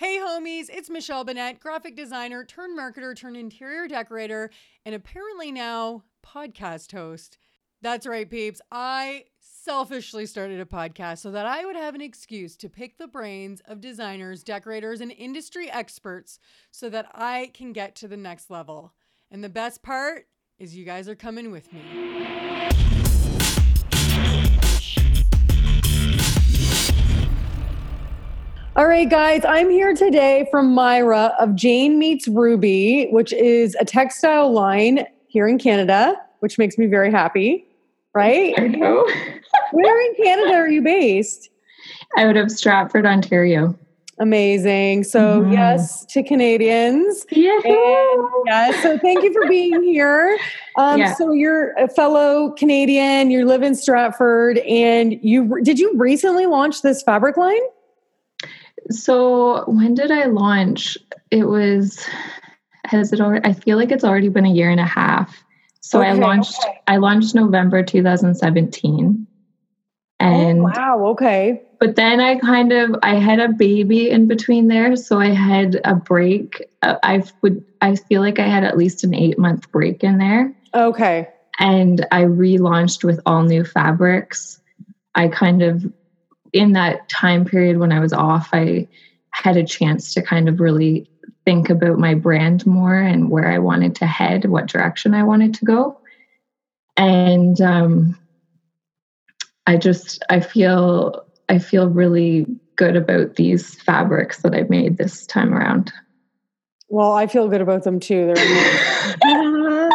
Hey, homies, it's Michelle Bennett, graphic designer, turn marketer, turn interior decorator, and apparently now podcast host. That's right, peeps. I selfishly started a podcast so that I would have an excuse to pick the brains of designers, decorators, and industry experts so that I can get to the next level. And the best part is you guys are coming with me. All right, guys, I'm here today from Myra of Jane Meets Ruby, which is a textile line here in Canada, which makes me very happy, right? I know. Where in Canada are you based? Out of Stratford, Ontario. Amazing. So, Mhm. yes to Canadians. Yeah. Yeah, so thank you for being here. Um, Yeah. So you're a fellow Canadian. You live in Stratford, and you did you recently launch this fabric line? So when did I launch? It was has it already I feel like it's already been a year and a half. So I launched okay. I launched November 2017. And oh, wow. Okay. but then I kind of I had a baby in between there, so I had a break. I would I feel like I had at least an 8 month break in there. Okay. and I relaunched with all new fabrics. I kind of, in that time period when I was off, I had a chance to kind of really think about my brand more and where I wanted to head, what direction I wanted to go. And um, I just, I feel, I feel really good about these fabrics that I've made this time around. Well, I feel good about them too. They're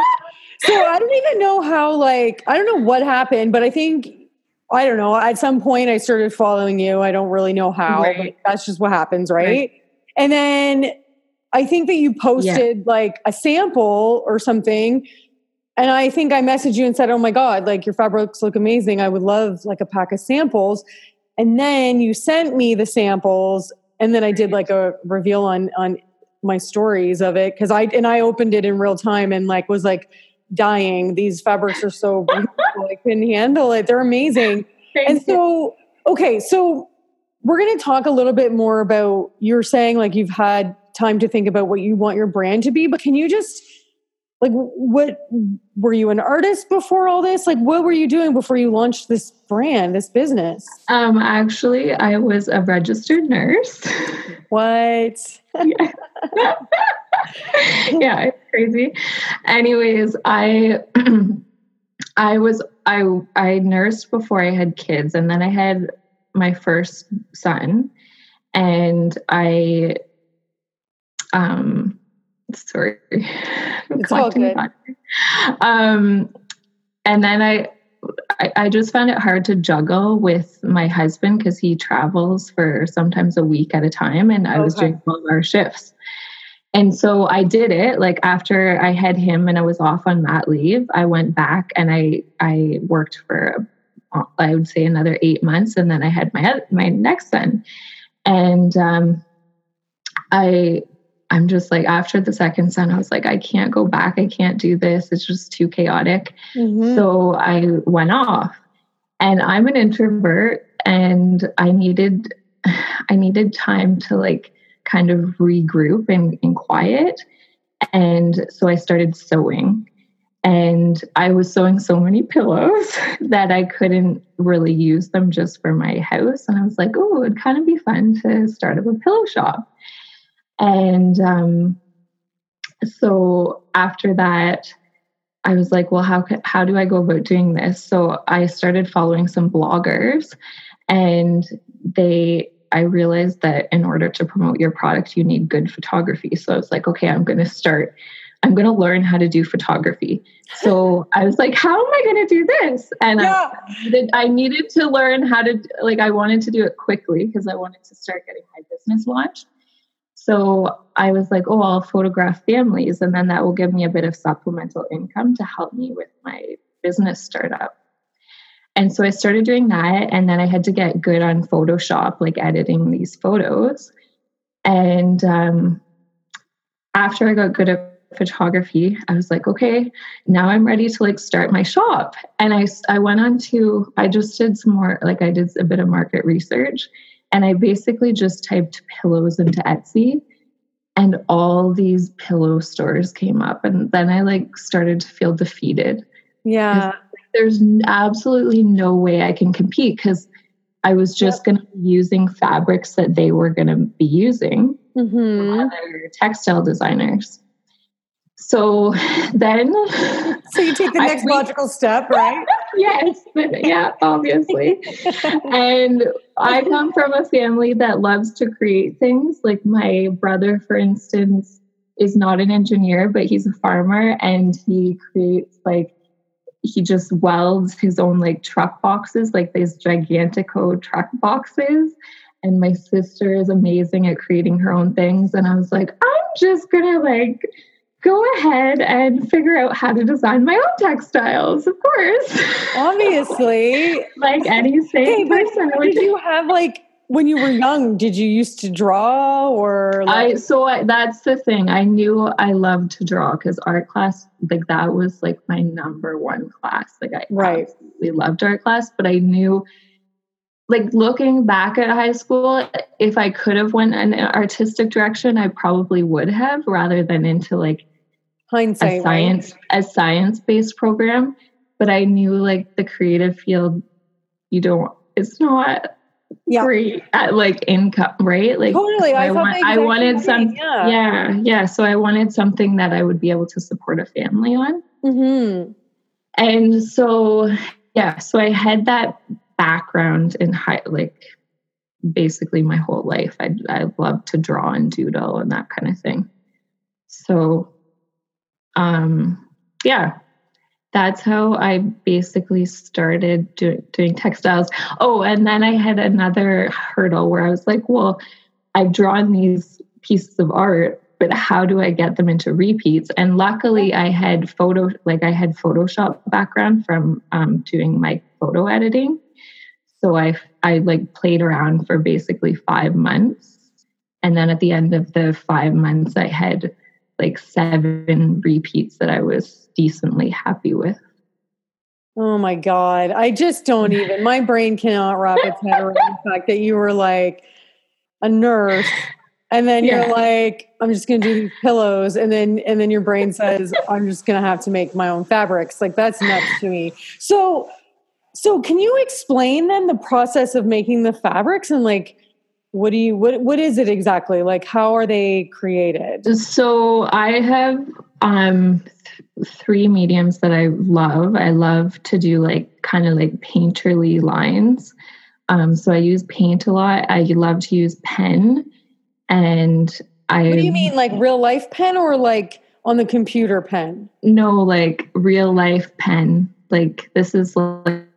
so I don't even know how. Like I don't know what happened, but I think I don't know. At some point, I started following you. I don't really know how. But Right. that's just what happens, right? Right. And then I think that you posted like a sample or something. And I think I messaged you and said, "Oh my god, like your fabrics look amazing. I would love like a pack of samples." And then you sent me the samples, and then I did like a reveal on on my stories of it because I and I opened it in real time and like was like dying. These fabrics are so beautiful. I couldn't handle it. They're amazing. Thank And so, okay, so we're going to talk a little bit more about you're saying like you've had time to think about what you want your brand to be, but can you just like what were you an artist before all this? Like what were you doing before you launched this brand, this business? Um, actually, I was a registered nurse. What? yeah. yeah, it's crazy. Anyways, I I was I I nursed before I had kids and then I had my first son and I um sorry. It's all good. Um and then I I, I just found it hard to juggle with my husband because he travels for sometimes a week at a time and I was doing all our shifts. And so I did it like after I had him and I was off on mat leave, I went back and I I worked for uh, I would say another 8 months and then I had my my next son. And um I I'm just like after the second son I was like I can't go back. I can't do this. It's just too chaotic. Mhm. So I went off. And I'm an introvert and I needed I needed time to like kind of regroup and, and quiet. And so I started sewing. And I was sewing so many pillows that I couldn't really use them just for my house. And I was like, oh, it'd kind of be fun to start up a pillow shop. And um, so after that, I was like, well, how how do I go about doing this? So I started following some bloggers, and they I realized that in order to promote your product, you need good photography. So I was like, okay, I'm going to start. I'm going to learn how to do photography. So I was like, how am I going to do this? And I, needed, I needed to learn how to like I wanted to do it quickly because I wanted to start getting my business launched. So I was like, oh, I'll photograph families, and then that will give me a bit of supplemental income to help me with my business startup. And so I started doing that, and then I had to get good on Photoshop, like editing these photos. And um, after I got good at photography, I was like, okay, now I'm ready to like start my shop. And I, I went on to, I just did some more, like I did a bit of market research And I basically just typed pillows into Etsy and all these pillow stores came up and then I like started to feel defeated. Yeah. There's absolutely no way I can compete cuz I was just yep. going to be using fabrics that they were going to be using. Mm-hmm. Other textile designers. So then. So you take the next I, logical step, right? yes. Yeah, obviously. and I come from a family that loves to create things. Like my brother, for instance, is not an engineer, but he's a farmer and he creates like he just welds his own like truck boxes, like these gigantico truck boxes. And my sister is amazing at creating her own things. And I was like, I'm just gonna like go ahead and figure out how to design my own textiles, of course. Obviously. like any sane hey, person. Did you have like when you were young, did you used to draw or like- I so I, that's the thing. I knew I loved to draw because art class like that was like my number one class. Like I right. absolutely loved art class, but I knew like looking back at high school, if I could have went an artistic direction, I probably would have rather than into like hindsight a science right? a science based program. But I knew like the creative field, you don't. It's not yeah. at like income, right? Like totally. I, I, want, I wanted some, yeah. yeah, yeah. So I wanted something that I would be able to support a family on. Mm-hmm. And so, yeah, so I had that background in high, like basically my whole life. I I love to draw and doodle and that kind of thing. So, um, yeah, that's how I basically started do, doing textiles. Oh, and then I had another hurdle where I was like, well, I've drawn these pieces of art, but how do I get them into repeats? And luckily, I had photo, like I had Photoshop background from um, doing my photo editing. So I, I like played around for basically five months. And then at the end of the five months, I had like seven repeats that I was decently happy with. Oh my God. I just don't even, my brain cannot wrap its head around the fact that you were like a nurse and then yeah. you're like, I'm just gonna do these pillows, and then and then your brain says, I'm just gonna have to make my own fabrics. Like that's nuts to me. So so can you explain then the process of making the fabrics and like what do you what what is it exactly like how are they created so i have um th- three mediums that i love. I love to do like kind of like painterly lines. Um so i use paint a lot. I love to use pen. And i what do you mean like real life pen or like on the computer pen? No like real life pen. Like this is like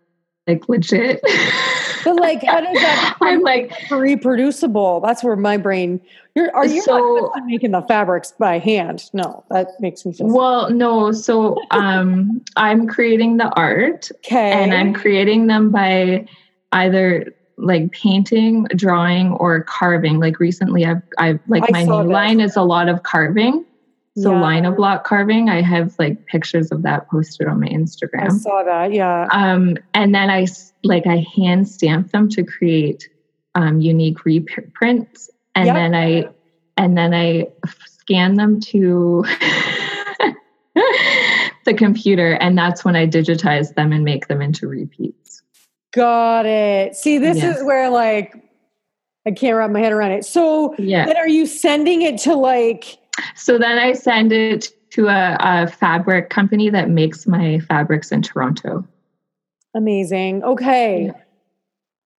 like legit But like, how does that? I'm like reproducible. That's where my brain. You're are you so, not making the fabrics by hand? No, that makes me feel. Well, no. So um, I'm creating the art. Okay. And I'm creating them by either like painting, drawing, or carving. Like recently, I've I've like I my new line is a lot of carving. So yeah. of block carving, I have like pictures of that posted on my Instagram. I saw that, yeah. Um, and then I like I hand stamp them to create um, unique reprints, and yep. then I and then I scan them to the computer, and that's when I digitize them and make them into repeats. Got it. See, this yes. is where like I can't wrap my head around it. So, yeah. then are you sending it to like? So then I send it to a, a fabric company that makes my fabrics in Toronto. Amazing. Okay.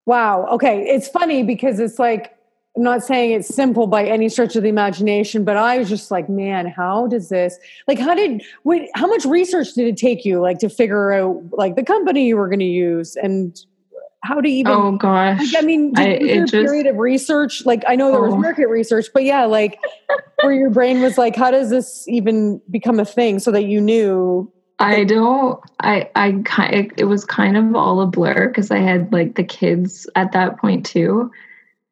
Wow. Okay. It's funny because it's like, I'm not saying it's simple by any stretch of the imagination, but I was just like, man, how does this, like, how did, wait, how much research did it take you, like, to figure out, like, the company you were going to use and how to even, oh gosh. Like, I mean, did, I, a just, period of research? Like, I know there was oh. market research, but yeah, like, where your brain was like, how does this even become a thing so that you knew I don't. I I kind. It was kind of all a blur because I had like the kids at that point too.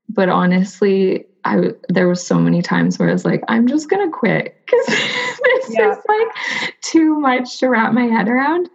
But honestly, I there was so many times where I was like, I'm just gonna quit because this yeah. is like too much to wrap my head around.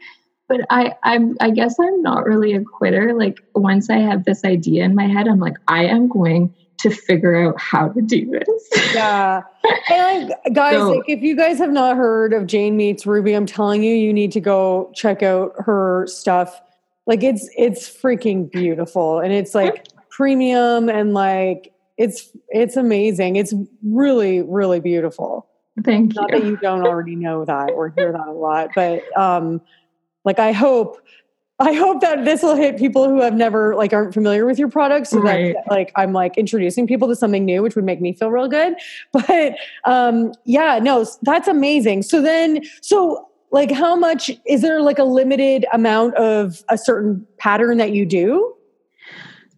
but I, I'm, I guess I'm not really a quitter. Like once I have this idea in my head, I'm like, I am going to figure out how to do this. Yeah. And guys, so, like, if you guys have not heard of Jane Meets Ruby, I'm telling you, you need to go check out her stuff. Like it's it's freaking beautiful. And it's like premium and like it's it's amazing. It's really, really beautiful. Thank Not you. that you don't already know that or hear that a lot, but um like I hope I hope that this will hit people who have never like aren't familiar with your product so right. that like I'm like introducing people to something new which would make me feel real good. But um yeah, no, that's amazing. So then so like how much is there like a limited amount of a certain pattern that you do?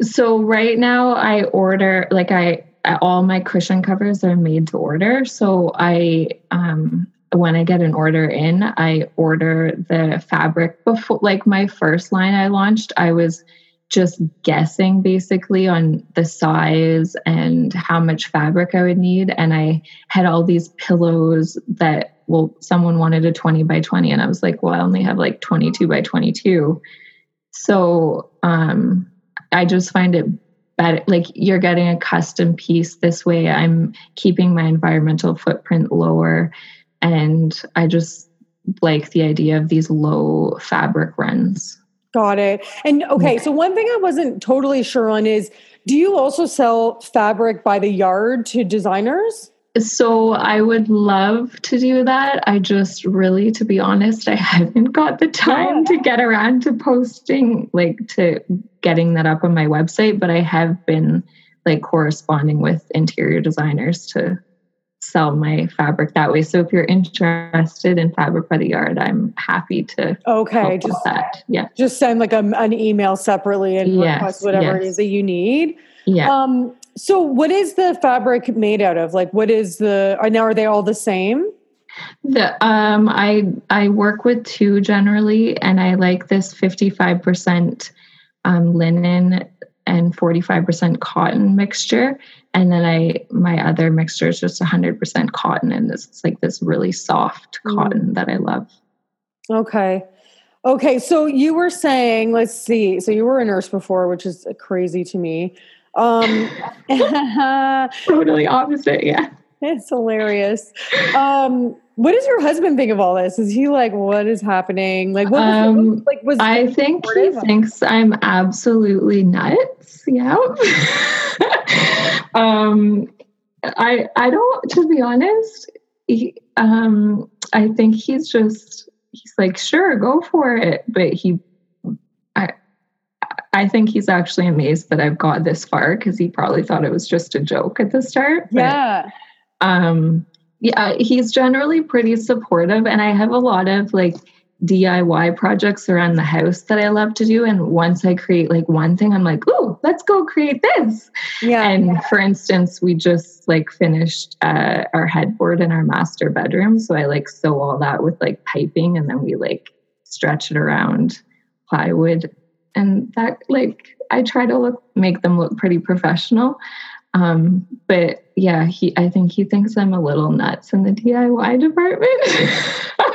So right now I order like I all my cushion covers are made to order. So I um when I get an order in, I order the fabric before like my first line I launched, I was just guessing basically on the size and how much fabric I would need. And I had all these pillows that, well, someone wanted a 20 by 20. And I was like, well, I only have like 22 by 22. So um, I just find it better. Like you're getting a custom piece this way. I'm keeping my environmental footprint lower and I just like the idea of these low fabric runs. Got it. And okay, so one thing I wasn't totally sure on is do you also sell fabric by the yard to designers? So I would love to do that. I just really, to be honest, I haven't got the time yeah. to get around to posting, like to getting that up on my website, but I have been like corresponding with interior designers to sell my fabric that way. So if you're interested in Fabric by the Yard, I'm happy to. Okay, just that. Yeah, just send like a, an email separately and yes, request whatever yes. it is that you need. Yeah. Um. So what is the fabric made out of? Like, what is the? Now are they all the same? The um, I I work with two generally, and I like this fifty five percent um, linen and 45% cotton mixture and then i my other mixture is just 100% cotton and this it's like this really soft mm. cotton that i love okay okay so you were saying let's see so you were a nurse before which is crazy to me um totally opposite yeah it's hilarious um what does your husband think of all this? Is he like, what is happening? Like, what was, um, like was I think he thinks I'm absolutely nuts. Yeah. um, I I don't. To be honest, he, um, I think he's just he's like, sure, go for it. But he, I, I think he's actually amazed that I've got this far because he probably thought it was just a joke at the start. But, yeah. Um, yeah, he's generally pretty supportive, and I have a lot of like DIY projects around the house that I love to do. And once I create like one thing, I'm like, oh, let's go create this. Yeah. And yeah. for instance, we just like finished uh, our headboard in our master bedroom. So I like sew all that with like piping and then we like stretch it around plywood. And that like I try to look make them look pretty professional. Um, but yeah, he I think he thinks I'm a little nuts in the DIY department.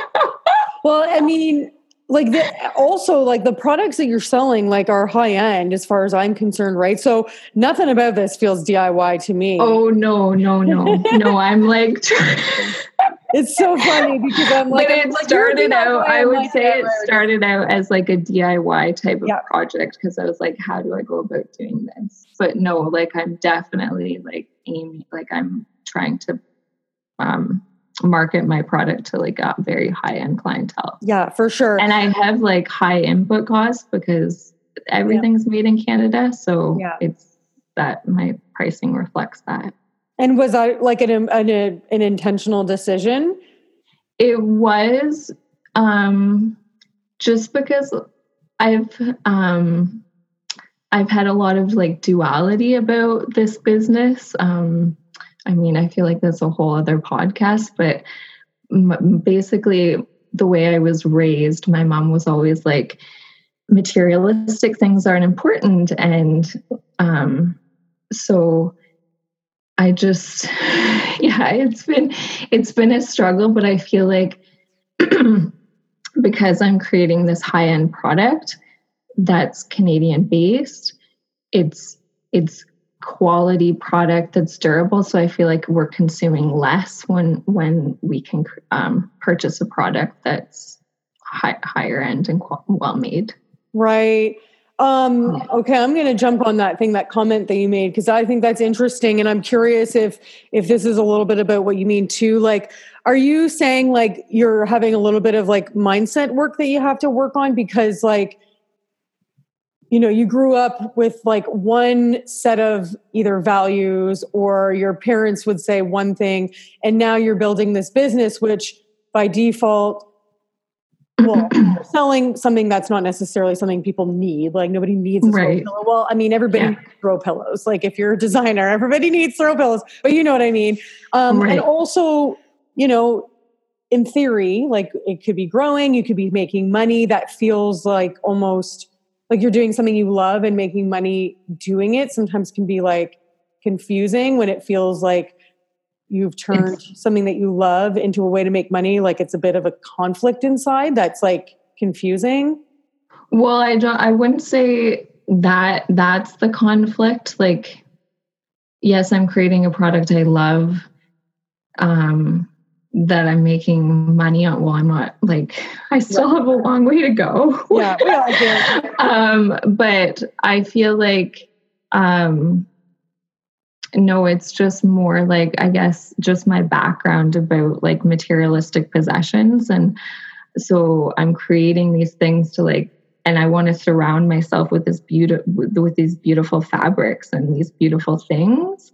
well, I mean, like the, also like the products that you're selling like are high end as far as I'm concerned, right? So nothing about this feels DIY to me. Oh no, no, no. no, I'm like it's so funny because I'm like, but it like, started out. I would like, say it started out as like a DIY type of yeah. project because I was like, how do I go about doing this? But no, like I'm definitely like aiming, like I'm trying to um, market my product to like a very high end clientele. Yeah, for sure. And I have like high input costs because everything's yeah. made in Canada, so yeah. it's that my pricing reflects that. And was that like an, an, an intentional decision? It was um, just because I've um, I've had a lot of like duality about this business. Um, I mean, I feel like that's a whole other podcast, but basically, the way I was raised, my mom was always like, materialistic things aren't important. And um, so I just, yeah, it's been, it's been a struggle, but I feel like because I'm creating this high end product that's Canadian based, it's it's quality product that's durable. So I feel like we're consuming less when when we can um, purchase a product that's high, higher end and well made. Right. Um, okay, I'm going to jump on that thing, that comment that you made, because I think that's interesting, and I'm curious if if this is a little bit about what you mean too. Like, are you saying like you're having a little bit of like mindset work that you have to work on because like you know you grew up with like one set of either values or your parents would say one thing and now you're building this business which by default well selling something that's not necessarily something people need like nobody needs a right. pillow well i mean everybody yeah. needs throw pillows like if you're a designer everybody needs throw pillows but you know what i mean um, right. and also you know in theory like it could be growing you could be making money that feels like almost like you're doing something you love and making money doing it sometimes can be like confusing when it feels like you've turned something that you love into a way to make money like it's a bit of a conflict inside that's like confusing. Well i don't i wouldn't say that that's the conflict. Like yes i'm creating a product i love um that I'm making money on. Well, I'm not like I still have a long way to go. Yeah, yeah, um, but I feel like um, no, it's just more like I guess just my background about like materialistic possessions, and so I'm creating these things to like, and I want to surround myself with this beautiful with, with these beautiful fabrics and these beautiful things,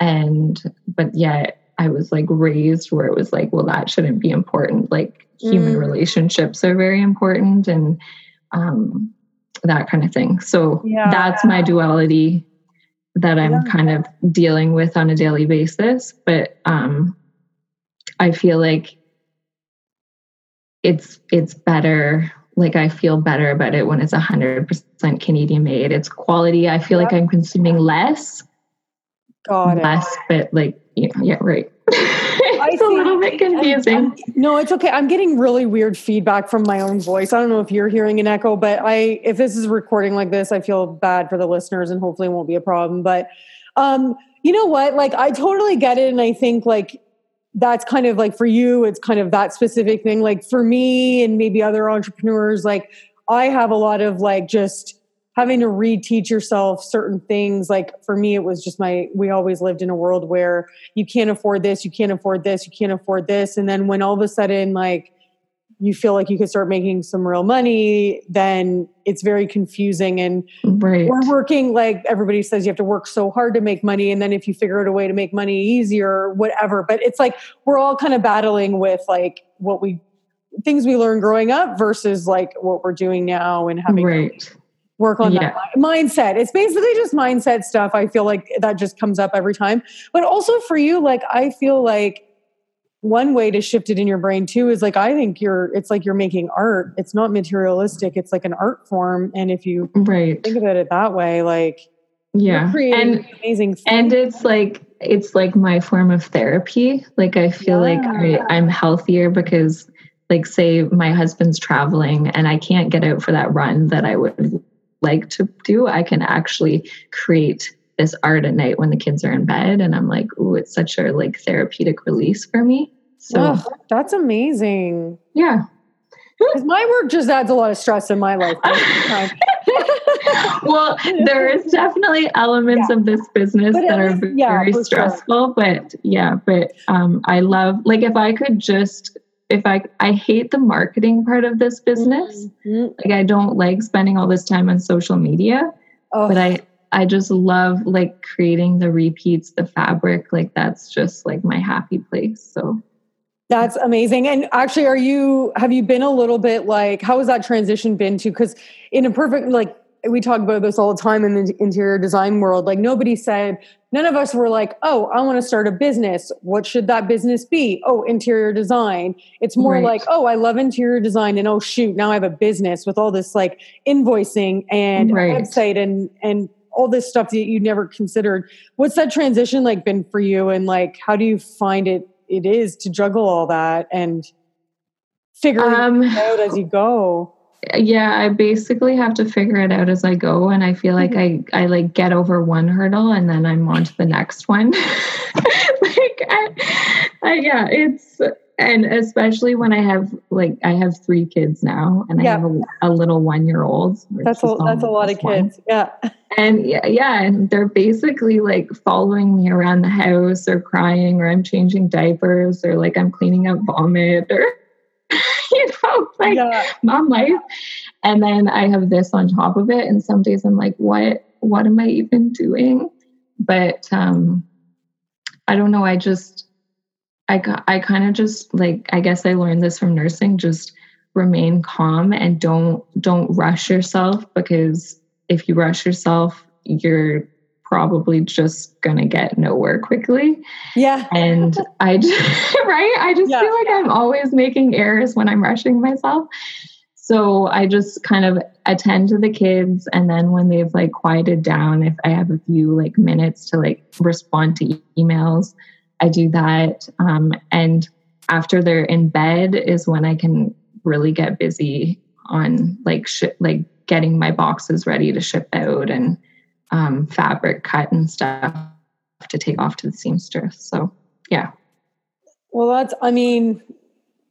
and but yet I was like raised where it was like, well, that shouldn't be important. Like human mm. relationships are very important and um, that kind of thing. So yeah. that's my duality that I'm yeah. kind of dealing with on a daily basis. But um, I feel like it's it's better like I feel better about it when it's 100% Canadian made. It's quality. I feel like I'm consuming less. Got it. Less, but like yeah, yeah right. it's a little bit confusing. I'm, I'm, no, it's okay. I'm getting really weird feedback from my own voice. I don't know if you're hearing an echo, but I if this is recording like this, I feel bad for the listeners and hopefully it won't be a problem. But um, you know what? Like I totally get it and I think like that's kind of like for you, it's kind of that specific thing. Like for me and maybe other entrepreneurs, like I have a lot of like just having to reteach yourself certain things like for me it was just my we always lived in a world where you can't afford this you can't afford this you can't afford this. And then when all of a sudden like you feel like you could start making some real money then it's very confusing. And right. we're working like everybody says you have to work so hard to make money. And then if you figure out a way to make money easier whatever. But it's like we're all kind of battling with like what we things we learned growing up versus like what we're doing now and having right work on yeah. that mindset. It's basically just mindset stuff. I feel like that just comes up every time. But also for you, like I feel like one way to shift it in your brain too is like I think you're it's like you're making art. It's not materialistic. It's like an art form. And if you right. think about it that way, like yeah, and amazing and it's like it's like my form of therapy. Like I feel yeah. like I, I'm healthier because like say my husband's traveling and I can't get out for that run that I would like to do, I can actually create this art at night when the kids are in bed. And I'm like, ooh, it's such a like therapeutic release for me. So that's amazing. Yeah. Because my work just adds a lot of stress in my life. well, there is definitely elements yeah. of this business but that are very yeah, stressful, sure. but yeah, but um, I love like if I could just if I I hate the marketing part of this business. Mm-hmm. Like I don't like spending all this time on social media, oh. but I I just love like creating the repeats, the fabric. Like that's just like my happy place. So that's amazing. And actually, are you have you been a little bit like how has that transition been to? Because in a perfect like we talk about this all the time in the interior design world. Like nobody said, none of us were like, oh, I want to start a business. What should that business be? Oh, interior design. It's more right. like, oh, I love interior design and oh shoot, now I have a business with all this like invoicing and right. website and and all this stuff that you never considered. What's that transition like been for you and like how do you find it it is to juggle all that and figure um, it out as you go? Yeah, I basically have to figure it out as I go, and I feel like mm-hmm. I I like get over one hurdle and then I'm on to the next one. like, I, I, yeah, it's and especially when I have like I have three kids now, and yeah. I have a, a little one year old. That's a that's a lot of kids. One. Yeah. And yeah, yeah, and they're basically like following me around the house, or crying, or I'm changing diapers, or like I'm cleaning up vomit, or you know, like yeah. mom life. And then I have this on top of it, and some days I'm like, what What am I even doing? But um, I don't know. I just I I kind of just like I guess I learned this from nursing just remain calm and don't don't rush yourself because if you rush yourself you're probably just gonna get nowhere quickly. Yeah. And I just, right? I just yeah. feel like I'm always making errors when I'm rushing myself. So I just kind of attend to the kids and then when they've like quieted down, if I have a few like minutes to like respond to emails, I do that. Um, and after they're in bed is when I can really get busy on like sh- like getting my boxes ready to ship out and um, fabric cut and stuff to take off to the seamstress. So yeah. Well, that's I mean,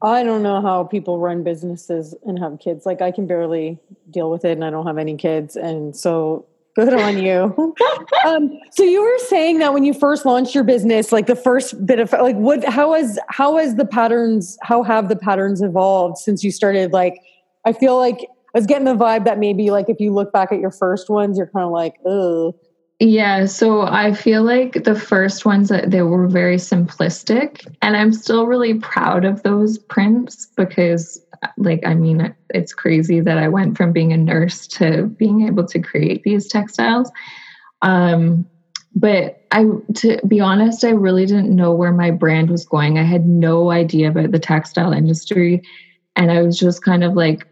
I don't know how people run businesses and have kids. Like I can barely deal with it, and I don't have any kids, and so Good on you. um, so you were saying that when you first launched your business, like the first bit of like what how has how has the patterns how have the patterns evolved since you started? Like I feel like was getting the vibe that maybe like if you look back at your first ones, you're kind of like, oh. Yeah, so I feel like the first ones that they were very simplistic, and I'm still really proud of those prints because, like, I mean, it's crazy that I went from being a nurse to being able to create these textiles. Um, but I, to be honest, I really didn't know where my brand was going. I had no idea about the textile industry, and I was just kind of like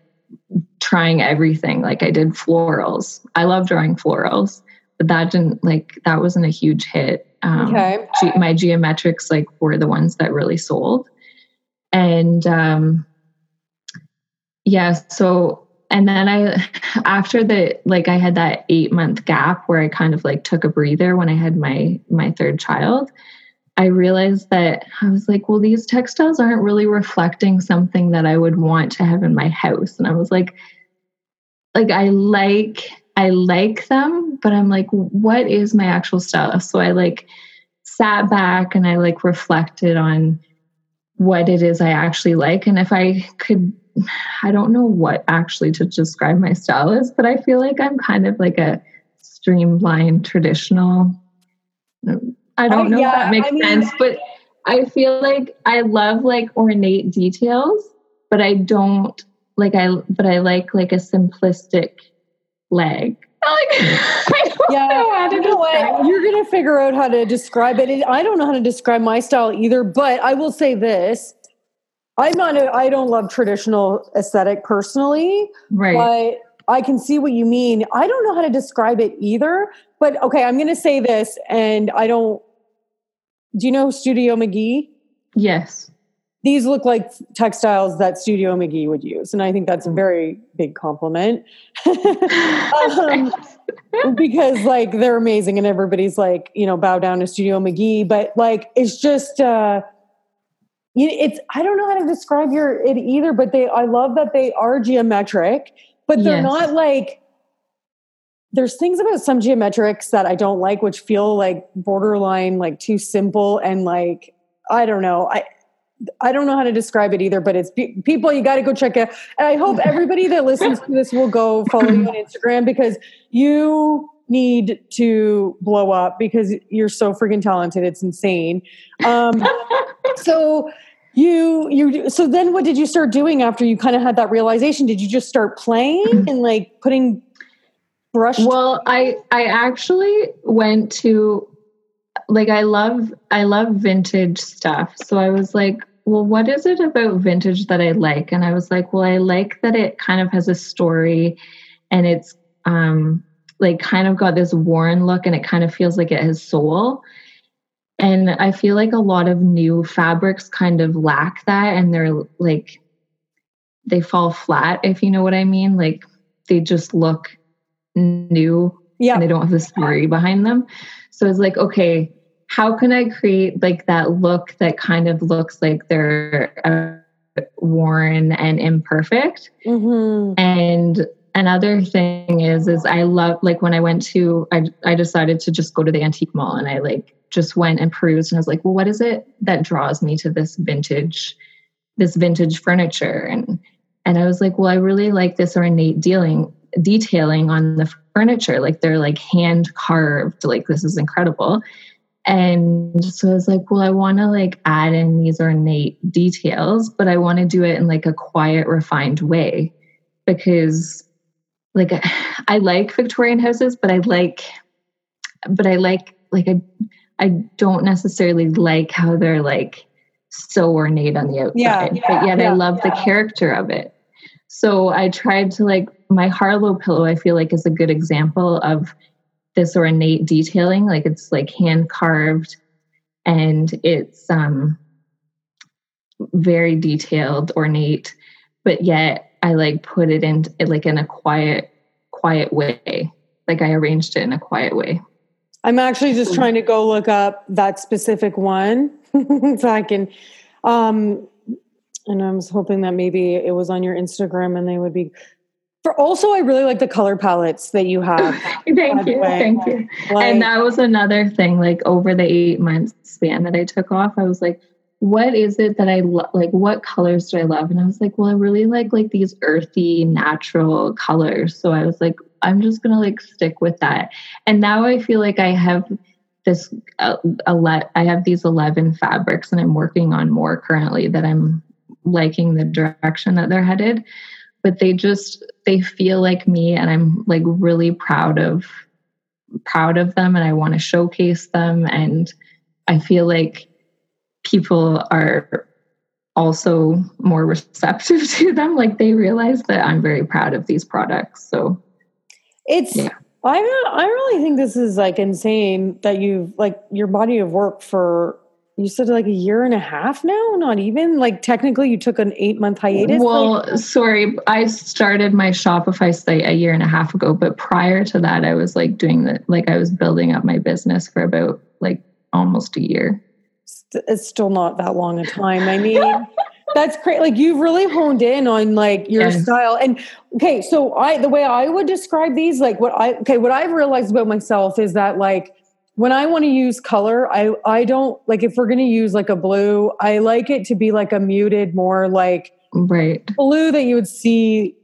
trying everything. Like I did florals. I love drawing florals but that didn't like that wasn't a huge hit. Um, okay. Ge- my geometrics like were the ones that really sold, and um, yeah. So and then I after the like I had that eight month gap where I kind of like took a breather when I had my my third child. I realized that I was like, well, these textiles aren't really reflecting something that I would want to have in my house. And I was like, like I like I like them, but I'm like, what is my actual style? So I like sat back and I like reflected on what it is I actually like. And if I could, I don't know what actually to describe my style is, but I feel like I'm kind of like a streamlined traditional. I don't know yeah, if that makes I mean, sense, but I feel like I love like ornate details, but I don't like I but I like like a simplistic leg. Like, yeah, you know what? You're gonna figure out how to describe it. I don't know how to describe my style either, but I will say this: I'm not. A, I don't love traditional aesthetic personally, right? But I can see what you mean. I don't know how to describe it either. But okay, I'm gonna say this, and I don't. Do you know Studio McGee? Yes these look like textiles that Studio McGee would use. And I think that's a very big compliment. um, because like they're amazing and everybody's like, you know, bow down to Studio McGee. But like it's just uh it's I don't know how to describe your it either, but they I love that they are geometric, but they're yes. not like there's things about some geometrics that I don't like, which feel like borderline like too simple and like I don't know. I I don't know how to describe it either, but it's pe- people you got to go check it. And I hope everybody that listens to this will go follow you on Instagram because you need to blow up because you're so freaking talented. It's insane. Um, so you you so then what did you start doing after you kind of had that realization? Did you just start playing and like putting brush? Well, I I actually went to like I love I love vintage stuff. So I was like, well, what is it about vintage that I like? And I was like, well, I like that it kind of has a story and it's um like kind of got this worn look and it kind of feels like it has soul. And I feel like a lot of new fabrics kind of lack that and they're like they fall flat if you know what i mean like they just look new yeah and they don't have the story behind them so it's like okay how can i create like that look that kind of looks like they're uh, worn and imperfect mm-hmm. and another thing is is i love like when i went to I, I decided to just go to the antique mall and i like just went and perused and i was like well what is it that draws me to this vintage this vintage furniture and and i was like well i really like this ornate dealing detailing on the furniture like they're like hand carved like this is incredible and so i was like well i want to like add in these ornate details but i want to do it in like a quiet refined way because like I like Victorian houses, but I like, but I like like I I don't necessarily like how they're like so ornate on the outside, yeah, yeah, but yet yeah, I love the character of it. So I tried to like my Harlow pillow. I feel like is a good example of this ornate detailing. Like it's like hand carved, and it's um very detailed, ornate, but yet I like put it in like in a quiet, quiet way. Like I arranged it in a quiet way. I'm actually just trying to go look up that specific one so I can. Um, and I was hoping that maybe it was on your Instagram and they would be. For also, I really like the color palettes that you have. thank you, thank you. Like, and that was another thing. Like over the eight months span that I took off, I was like, what is it that I lo- like? What colors do I love? And I was like, well, I really like like these earthy, natural colors. So I was like, I'm just gonna like stick with that. And now I feel like I have this uh, ele- I have these 11 fabrics, and I'm working on more currently that I'm liking the direction that they're headed. But they just they feel like me, and I'm like really proud of proud of them, and I want to showcase them. And I feel like people are also more receptive to them like they realize that i'm very proud of these products so it's yeah. i i really think this is like insane that you've like your body of work for you said like a year and a half now not even like technically you took an eight month hiatus well like- sorry i started my shopify site a year and a half ago but prior to that i was like doing the like i was building up my business for about like almost a year it's still not that long a time. I mean, that's great. Like you've really honed in on like your yes. style. And okay, so I the way I would describe these, like what I okay, what I've realized about myself is that like when I want to use color, I I don't like if we're going to use like a blue, I like it to be like a muted, more like right blue that you would see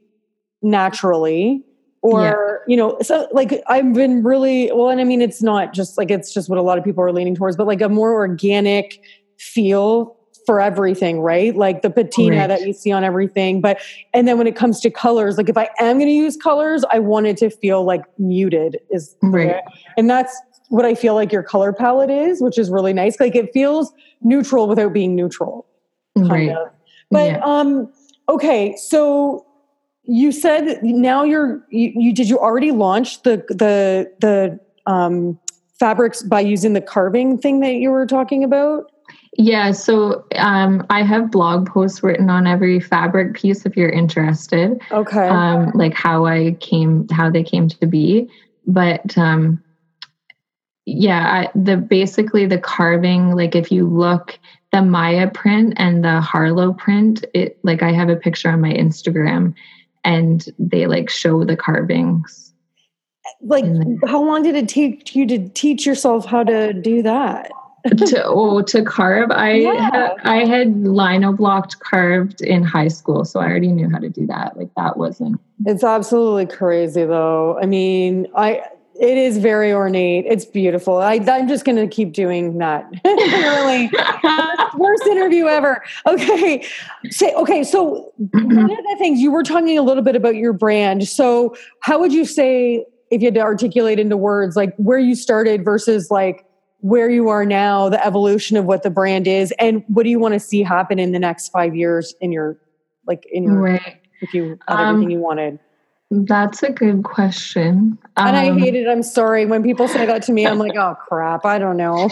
naturally or yeah. you know so like i've been really well and i mean it's not just like it's just what a lot of people are leaning towards but like a more organic feel for everything right like the patina right. that you see on everything but and then when it comes to colors like if i am going to use colors i want it to feel like muted is right and that's what i feel like your color palette is which is really nice. Like it feels neutral without being neutral. Right. Of. but yeah. um okay so you said now you're you, you, did you already launch the the the um, fabrics by using the carving thing that you were talking about? Yeah so um, i have blog posts written on every fabric piece if you're interested. Okay. Um, like how i came how they came to be. But um, yeah I, the basically the carving like if you look the maya print and the harlow print it like i have a picture on my instagram and they like show the carvings. Like, how long did it take you to teach yourself how to do that? to oh to carve i yeah. ha, i had lino blocked carved in high school so i already knew how to do that like that wasn't it's absolutely crazy though i mean i it is very ornate. It's beautiful. I, am just going to keep doing that. really, worst interview ever. Okay, say okay. So one of the things you were talking a little bit about your brand. So how would you say if you had to articulate into words like where you started versus like where you are now, the evolution of what the brand is, and what do you want to see happen in the next five years in your like in your right. if you had everything um, you wanted. That's a good question. Um, and I um, hate it. I'm sorry. When people say that to me, I'm like, oh crap, I don't know.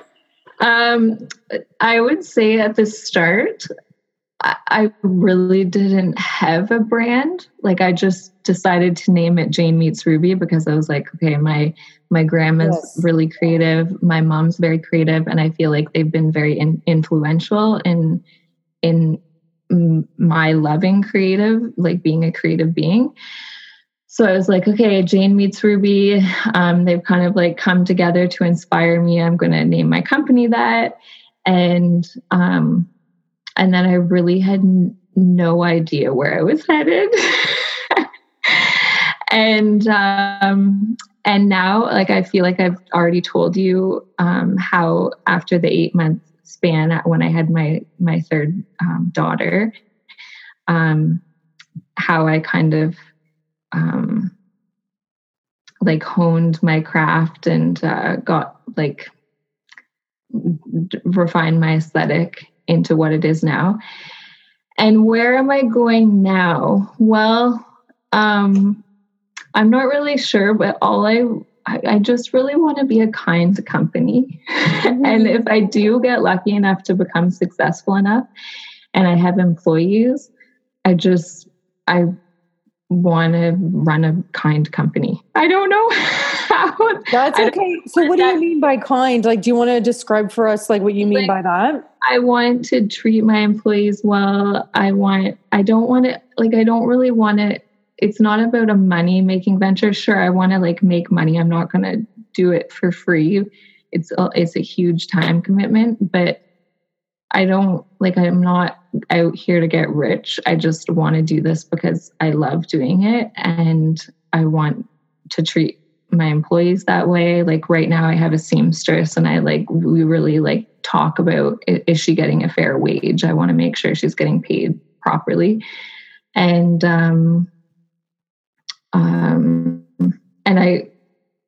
um, I would say at the start, I really didn't have a brand. Like I just decided to name it Jane Meets Ruby because I was like, okay, my my grandma's yes. really creative, my mom's very creative, and I feel like they've been very in, influential in in my loving creative, like being a creative being. So I was like, okay, Jane meets Ruby. Um, they've kind of like come together to inspire me. I'm going to name my company that, and um, and then I really had n- no idea where I was headed. and um, and now, like I feel like I've already told you um, how after the eight month span when I had my my third um, daughter, um, how I kind of um, like honed my craft and uh, got like refined my aesthetic into what it is now. And where am I going now? Well, um, I'm not really sure, but all I I, just really want to be a kind company. Mm-hmm. and if I do get lucky enough to become successful enough and I have employees, I just I want to run a kind company. I don't know how. That's okay. So what do you mean by kind? Like do you want to describe for us like what you mean like, by that? I want to treat my employees well. I want, I don't want to, like, I don't really want to, it's not about a money making venture. Sure, I want to like make money. I'm not going to do it for free. It's a, it's a huge time commitment, but I don't like, I'm not out here to get rich. I just want to do this because I love doing it and I want to treat my employees that way. Like right now I have a seamstress and I like we really like talk about is she getting a fair wage? I want to make sure she's getting paid properly. And um um and I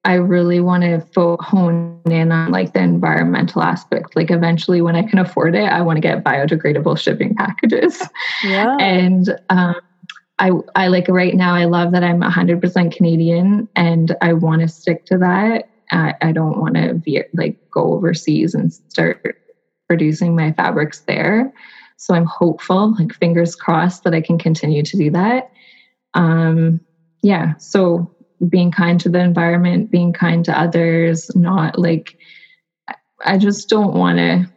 I really want to hone in on like the environmental aspect. Like eventually when I can afford it, I want to get biodegradable shipping packages. Yeah. And um I, I like right now, I love that I'm 100% Canadian and I want to stick to that. I, I don't want to be like go overseas and start producing my fabrics there. So I'm hopeful, like fingers crossed, that I can continue to do that. Um, yeah. So being kind to the environment, being kind to others, not like, I just don't want to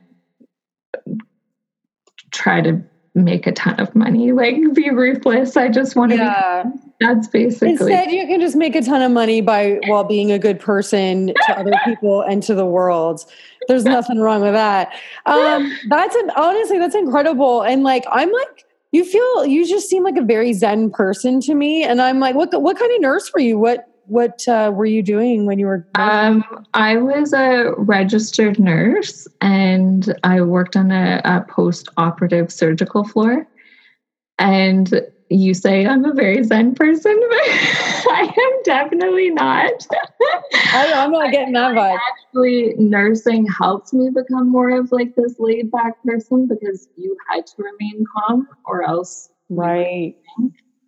try to make a ton of money, like be ruthless. I just want to yeah. be that's basically instead you can just make a ton of money by while being a good person to other people and to the world. There's nothing wrong with that. Um, that's an, honestly that's incredible. And like I'm like you feel you just seem like a very zen person to me. And I'm like, what what kind of nurse were you? What what uh, were you doing when you were? Um, I was a registered nurse, and I worked on a, a post-operative surgical floor. And you say I'm a very zen person, but I am definitely not. I, am not getting that vibe. Actually, nursing helps me become more of like this laid back person because you had to remain calm or else. Right.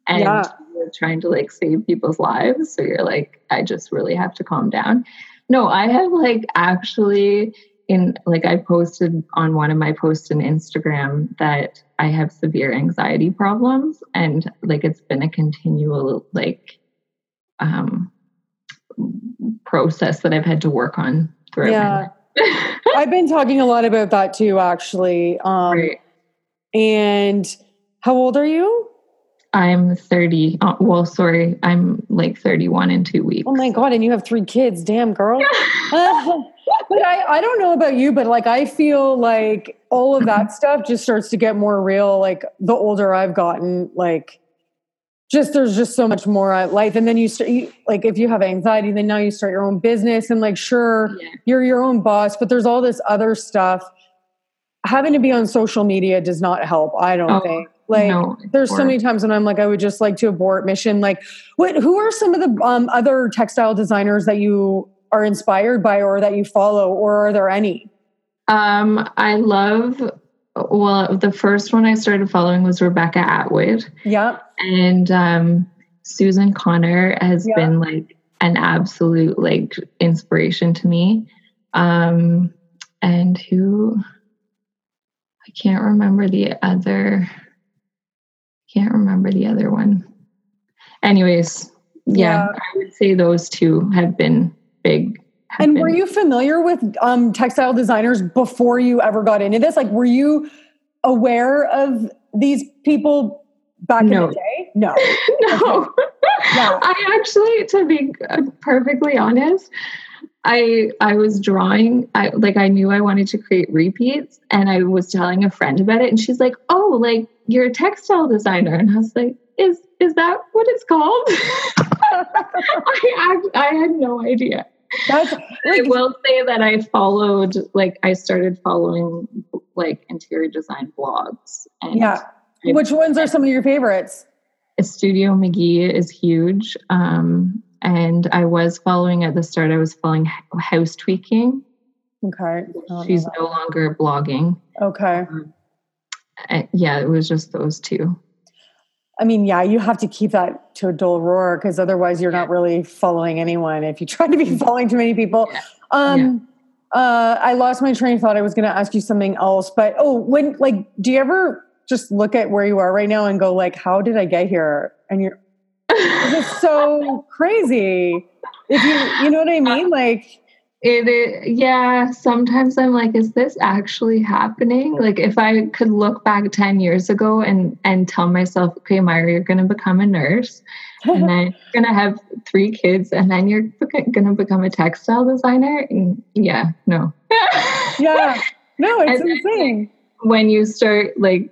And yeah you're trying to like save people's lives. So you're like, I just really have to calm down. No, I have like actually in like I posted on one of my posts in Instagram that I have severe anxiety problems and like it's been a continual like um process that I've had to work on throughout yeah. I've been talking a lot about that too actually. Um right. and how old are you? I'm 30. Uh, well, sorry, I'm like 31 in two weeks. Oh my God. And you have three kids. Damn, girl. uh, but I, I don't know about you, but like I feel like all of that stuff just starts to get more real. Like the older I've gotten, like just there's just so much more life. And then you start, you, like if you have anxiety, then now you start your own business and like, sure, yeah. you're your own boss, but there's all this other stuff. Having to be on social media does not help, I don't oh. think. Like no, there's so many times when I'm like, I would just like to abort mission. Like what, who are some of the um, other textile designers that you are inspired by or that you follow or are there any? Um, I love, well, the first one I started following was Rebecca Atwood. Yeah. And um, Susan Connor has been like an absolute like inspiration to me. Um, and who, I can't remember the other can't remember the other one. Anyways, yeah, yeah. I would say those two have been big. And been. were you familiar with um, textile designers before you ever got into this? Like, were you aware of these people back no. in the day? No. no. yeah. I actually, to be perfectly honest, I I was drawing. I like I knew I wanted to create repeats, and I was telling a friend about it, and she's like, "Oh, like you're a textile designer," and I was like, "Is is that what it's called?" I I had no idea. That's like, I will say that I followed, like, I started following like interior design blogs. And yeah. Which ones are some of your favorites? Studio McGee is huge. Um, and I was following at the start, I was following House Tweaking. Okay. She's no longer blogging. Okay. Um, yeah, it was just those two. I mean, yeah, you have to keep that to a dull roar because otherwise you're not really following anyone if you try to be mm-hmm. following too many people. Yeah. Um, yeah. Uh, I lost my train of thought. I was going to ask you something else, but oh, when like, do you ever just look at where you are right now and go like, how did I get here? And you're, it's so crazy. If you, you know what I mean? Like, it, it, yeah sometimes i'm like is this actually happening? Like if i could look back 10 years ago and and tell myself okay myra you're going to become a nurse and then you're going to have three kids and then you're going to become a textile designer and yeah no. Yeah. No it's and insane. when you start like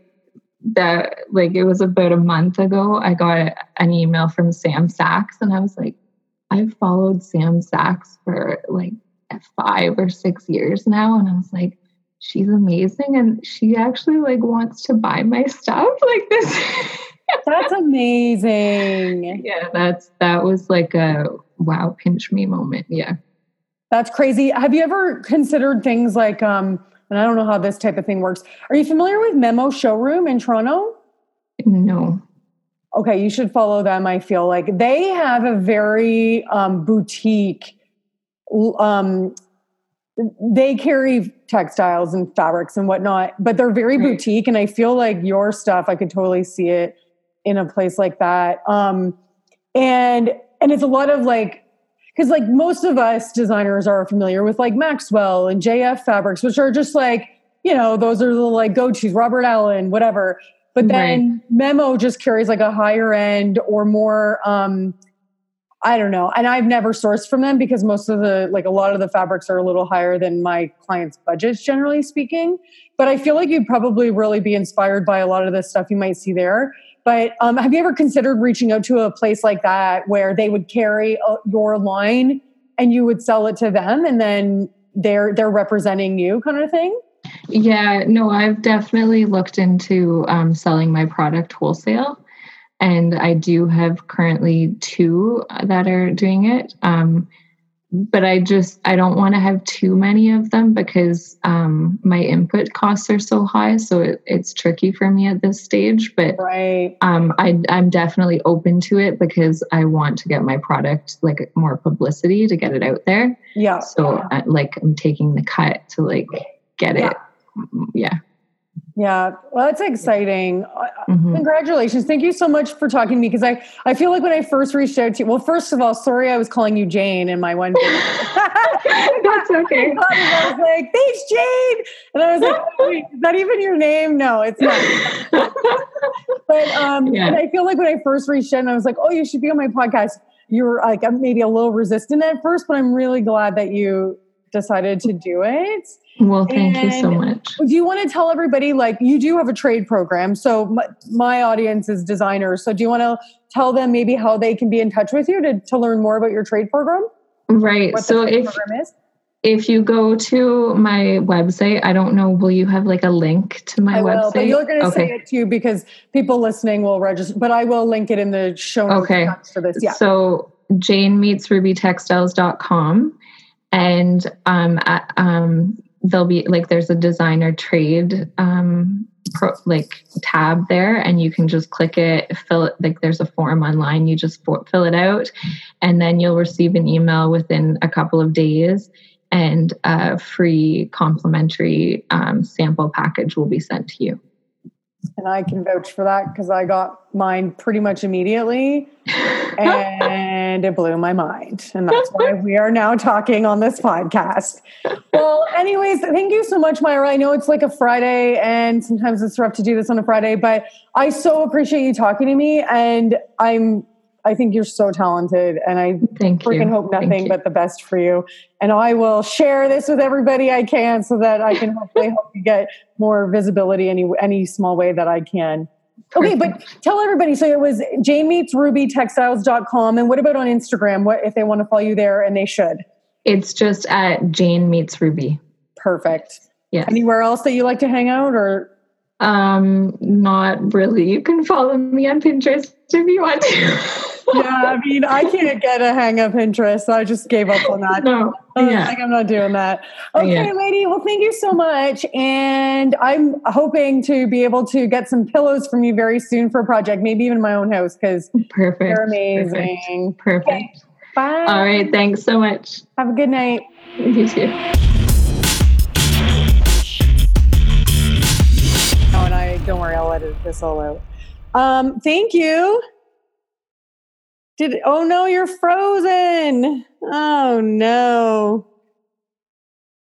that like it was about a month ago i got an email from sam sachs and i was like I've followed Sam Sachs for like five or six years now. And I was like, she's amazing. And she actually like wants to buy my stuff like this. that's amazing. Yeah, that's that was like a wow, pinch me moment. Yeah. That's crazy. Have you ever considered things like um and I don't know how this type of thing works. Are you familiar with Memo Showroom in Toronto? No. Okay, you should follow them. I feel like they have a very um, boutique um, they carry textiles and fabrics and whatnot, but they're very right. boutique. And I feel like your stuff, I could totally see it in a place like that. Um, and and it's a lot of like because like most of us designers are familiar with like Maxwell and JF fabrics, which are just like you know those are the like go tos, Robert Allen, whatever. But then right. Memo just carries like a higher end or more um, I don't know. And I've never sourced from them because most of the, like a lot of the fabrics are a little higher than my clients' budgets, generally speaking. But I feel like you'd probably really be inspired by a lot of the stuff you might see there. But um, have you ever considered reaching out to a place like that where they would carry a, your line and you would sell it to them and then they're they're representing you kind of thing? Yeah, no, I've definitely looked into um, selling my product wholesale and I do have currently two that are doing it. Um, but I just I don't want to have too many of them because um, my input costs are so high, so it, it's tricky for me at this stage. But right. um, I, I'm definitely open to it because I want to get my product like more publicity to get it out there. Yeah. So yeah. like I'm taking the cut to like get yeah. it. Yeah. Yeah, well, that's exciting. Uh, mm-hmm. Congratulations. Thank you so much for talking to me because I, I feel like when I first reached out to you, well, first of all, sorry I was calling you Jane in my one That's okay. I was like, thanks, Jane. And I was like, is that even your name? No, it's not. but um, yeah. I feel like when I first reached out and I was like, oh, you should be on my podcast, you were like maybe a little resistant at first, but I'm really glad that you decided to do it. Well, thank and you so much. Do you want to tell everybody, like, you do have a trade program? So, my, my audience is designers. So, do you want to tell them maybe how they can be in touch with you to, to learn more about your trade program? Right. so, if if you go to my website, I don't know, will you have like a link to my I website? Will, but you're going to okay. say it to you because people listening will register, but I will link it in the show notes okay. for this. Yeah. So janemeetsrubytextiles.com and um, at, um, there'll be like there's a designer trade um, pro, like tab there and you can just click it fill it like there's a form online you just fill it out and then you'll receive an email within a couple of days and a free complimentary um, sample package will be sent to you and I can vouch for that because I got mine pretty much immediately and it blew my mind. And that's why we are now talking on this podcast. Well, anyways, thank you so much, Myra. I know it's like a Friday and sometimes it's rough to do this on a Friday, but I so appreciate you talking to me and I'm I think you're so talented, and I Thank freaking you. hope nothing but the best for you. And I will share this with everybody I can, so that I can hopefully help you get more visibility any any small way that I can. Okay, but tell everybody. So it was Jane meets Ruby textiles.com. And what about on Instagram? What if they want to follow you there and they should? It's just at Jane meets Ruby. Perfect. Yes. Anywhere else that you like to hang out or um not really. You can follow me on Pinterest if you want to. yeah, I mean, I can't get a hang of Pinterest. So I just gave up on that. No, yeah. like I'm not doing that. Okay, yeah. lady. Well, thank you so much. And I'm hoping to be able to get some pillows from you very soon for a project, maybe even my own house, because. They're amazing. Perfect. Perfect. Okay. Bye. All right. Thanks so much. Have a good night. You too. Oh, and I don't worry, I'll edit this all out. Um, thank you. Did oh no, you're frozen. Oh no.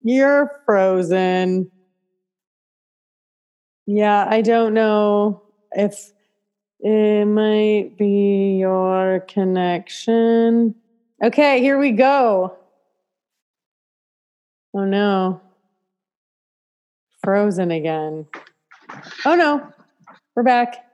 You're frozen. Yeah, I don't know if it might be your connection. Okay, here we go. Oh no. Frozen again. Oh no. We're back.